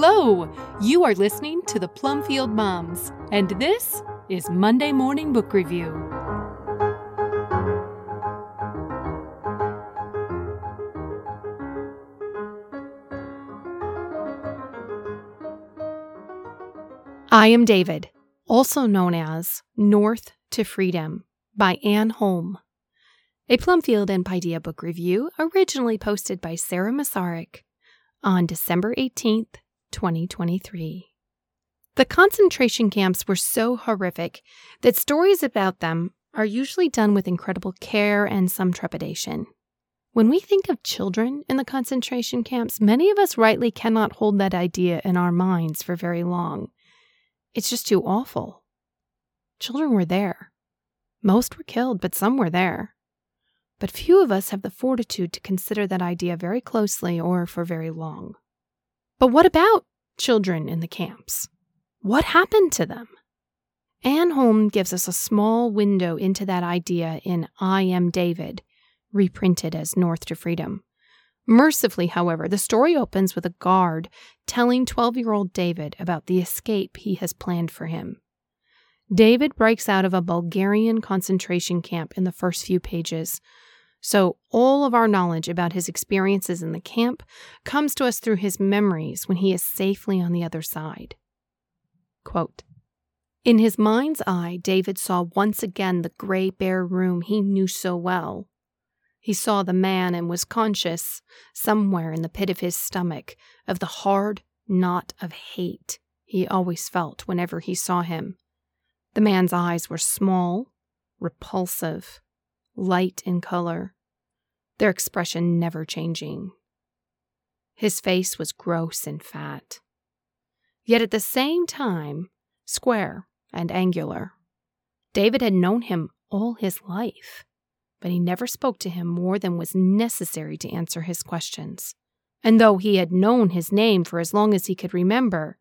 Hello! You are listening to the Plumfield Moms, and this is Monday Morning Book Review. I Am David, also known as North to Freedom by Anne Holm. A Plumfield and Paideia book review originally posted by Sarah Masaryk on December 18th, 2023. The concentration camps were so horrific that stories about them are usually done with incredible care and some trepidation. When we think of children in the concentration camps, many of us rightly cannot hold that idea in our minds for very long. It's just too awful. Children were there. Most were killed, but some were there. But few of us have the fortitude to consider that idea very closely or for very long. But what about children in the camps? What happened to them? Anne Holm gives us a small window into that idea in I Am David, reprinted as North to Freedom. Mercifully, however, the story opens with a guard telling 12 year old David about the escape he has planned for him. David breaks out of a Bulgarian concentration camp in the first few pages, so, all of our knowledge about his experiences in the camp comes to us through his memories when he is safely on the other side. Quote, in his mind's eye, David saw once again the gray, bare room he knew so well. He saw the man and was conscious, somewhere in the pit of his stomach, of the hard knot of hate he always felt whenever he saw him. The man's eyes were small, repulsive, light in color, their expression never changing. His face was gross and fat, yet at the same time square and angular. David had known him all his life, but he never spoke to him more than was necessary to answer his questions. And though he had known his name for as long as he could remember,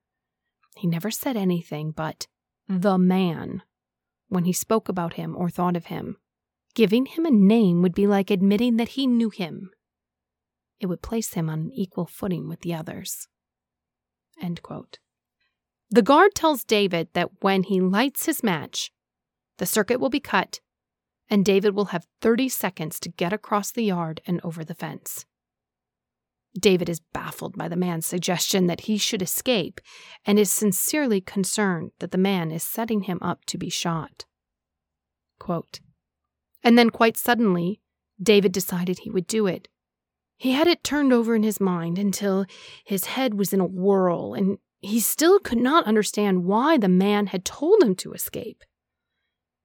he never said anything but the man when he spoke about him or thought of him. Giving him a name would be like admitting that he knew him. It would place him on an equal footing with the others. The guard tells David that when he lights his match, the circuit will be cut, and David will have 30 seconds to get across the yard and over the fence. David is baffled by the man's suggestion that he should escape and is sincerely concerned that the man is setting him up to be shot. Quote, and then, quite suddenly, David decided he would do it. He had it turned over in his mind until his head was in a whirl, and he still could not understand why the man had told him to escape.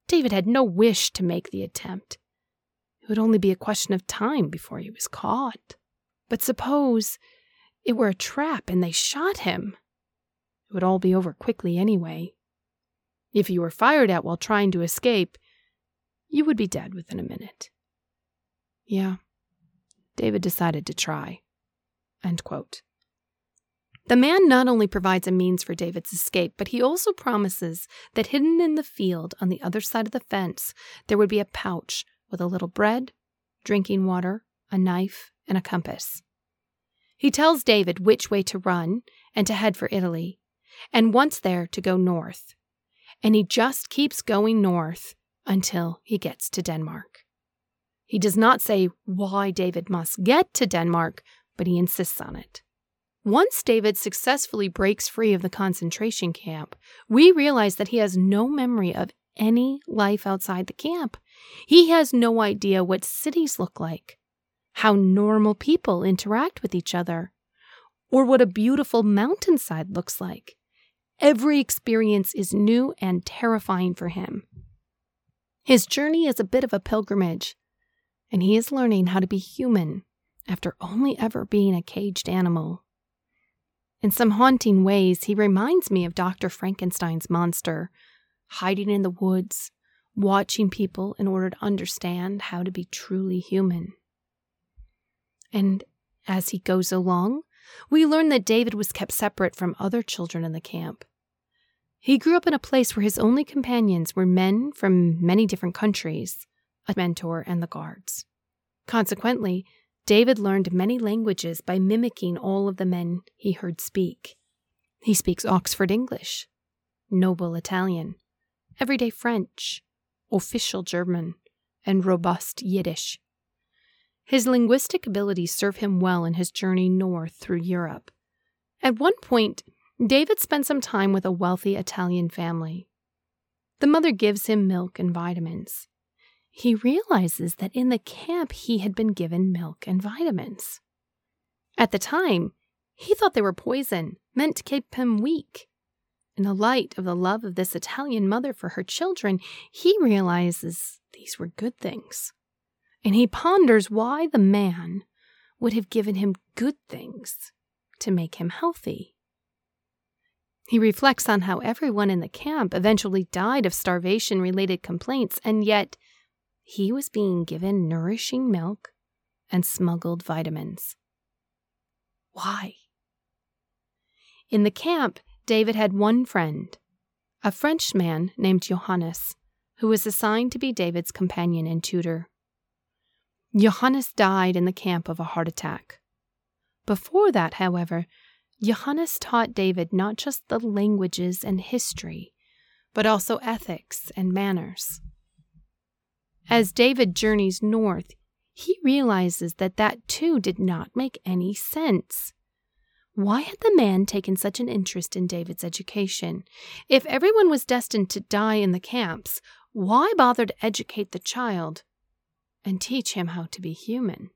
David had no wish to make the attempt. It would only be a question of time before he was caught. But suppose it were a trap and they shot him? It would all be over quickly anyway. If you were fired at while trying to escape, you would be dead within a minute. Yeah, David decided to try. End quote. The man not only provides a means for David's escape, but he also promises that hidden in the field on the other side of the fence there would be a pouch with a little bread, drinking water, a knife, and a compass. He tells David which way to run and to head for Italy, and once there to go north. And he just keeps going north until he gets to Denmark. He does not say why David must get to Denmark, but he insists on it. Once David successfully breaks free of the concentration camp, we realize that he has no memory of any life outside the camp. He has no idea what cities look like, how normal people interact with each other, or what a beautiful mountainside looks like. Every experience is new and terrifying for him. His journey is a bit of a pilgrimage, and he is learning how to be human after only ever being a caged animal. In some haunting ways, he reminds me of Dr. Frankenstein's monster, hiding in the woods, watching people in order to understand how to be truly human. And as he goes along, we learn that David was kept separate from other children in the camp. He grew up in a place where his only companions were men from many different countries, a mentor, and the guards. Consequently, David learned many languages by mimicking all of the men he heard speak. He speaks Oxford English, noble Italian, everyday French, official German, and robust Yiddish. His linguistic abilities serve him well in his journey north through Europe. At one point, David spent some time with a wealthy Italian family. The mother gives him milk and vitamins. He realizes that in the camp he had been given milk and vitamins. At the time, he thought they were poison, meant to keep him weak. In the light of the love of this Italian mother for her children, he realizes these were good things. And he ponders why the man would have given him good things to make him healthy. He reflects on how everyone in the camp eventually died of starvation related complaints, and yet he was being given nourishing milk and smuggled vitamins. Why? In the camp, David had one friend, a Frenchman named Johannes, who was assigned to be David's companion and tutor. Johannes died in the camp of a heart attack. Before that, however, Johannes taught David not just the languages and history, but also ethics and manners. As David journeys north, he realizes that that too did not make any sense. Why had the man taken such an interest in David's education? If everyone was destined to die in the camps, why bother to educate the child and teach him how to be human?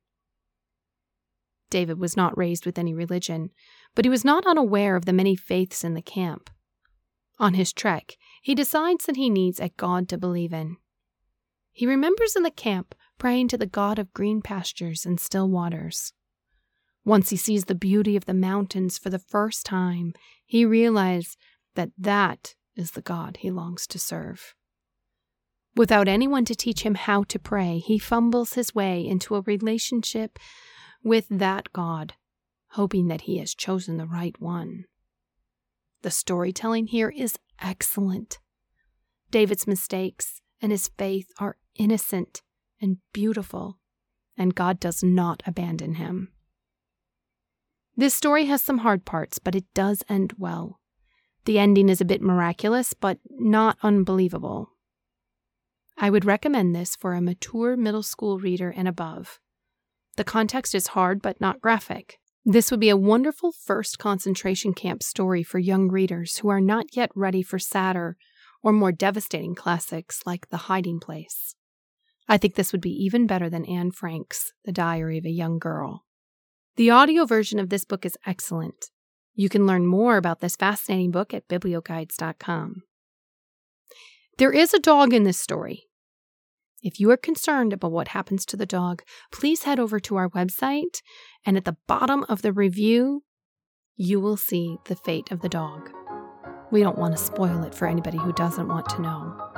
David was not raised with any religion, but he was not unaware of the many faiths in the camp. On his trek, he decides that he needs a God to believe in. He remembers in the camp praying to the God of green pastures and still waters. Once he sees the beauty of the mountains for the first time, he realizes that that is the God he longs to serve. Without anyone to teach him how to pray, he fumbles his way into a relationship with that God, hoping that he has chosen the right one. The storytelling here is excellent. David's mistakes and his faith are innocent and beautiful, and God does not abandon him. This story has some hard parts, but it does end well. The ending is a bit miraculous, but not unbelievable. I would recommend this for a mature middle school reader and above. The context is hard but not graphic. This would be a wonderful first concentration camp story for young readers who are not yet ready for sadder or more devastating classics like The Hiding Place. I think this would be even better than Anne Frank's The Diary of a Young Girl. The audio version of this book is excellent. You can learn more about this fascinating book at biblioguides.com. There is a dog in this story, if you are concerned about what happens to the dog, please head over to our website, and at the bottom of the review, you will see the fate of the dog. We don't want to spoil it for anybody who doesn't want to know.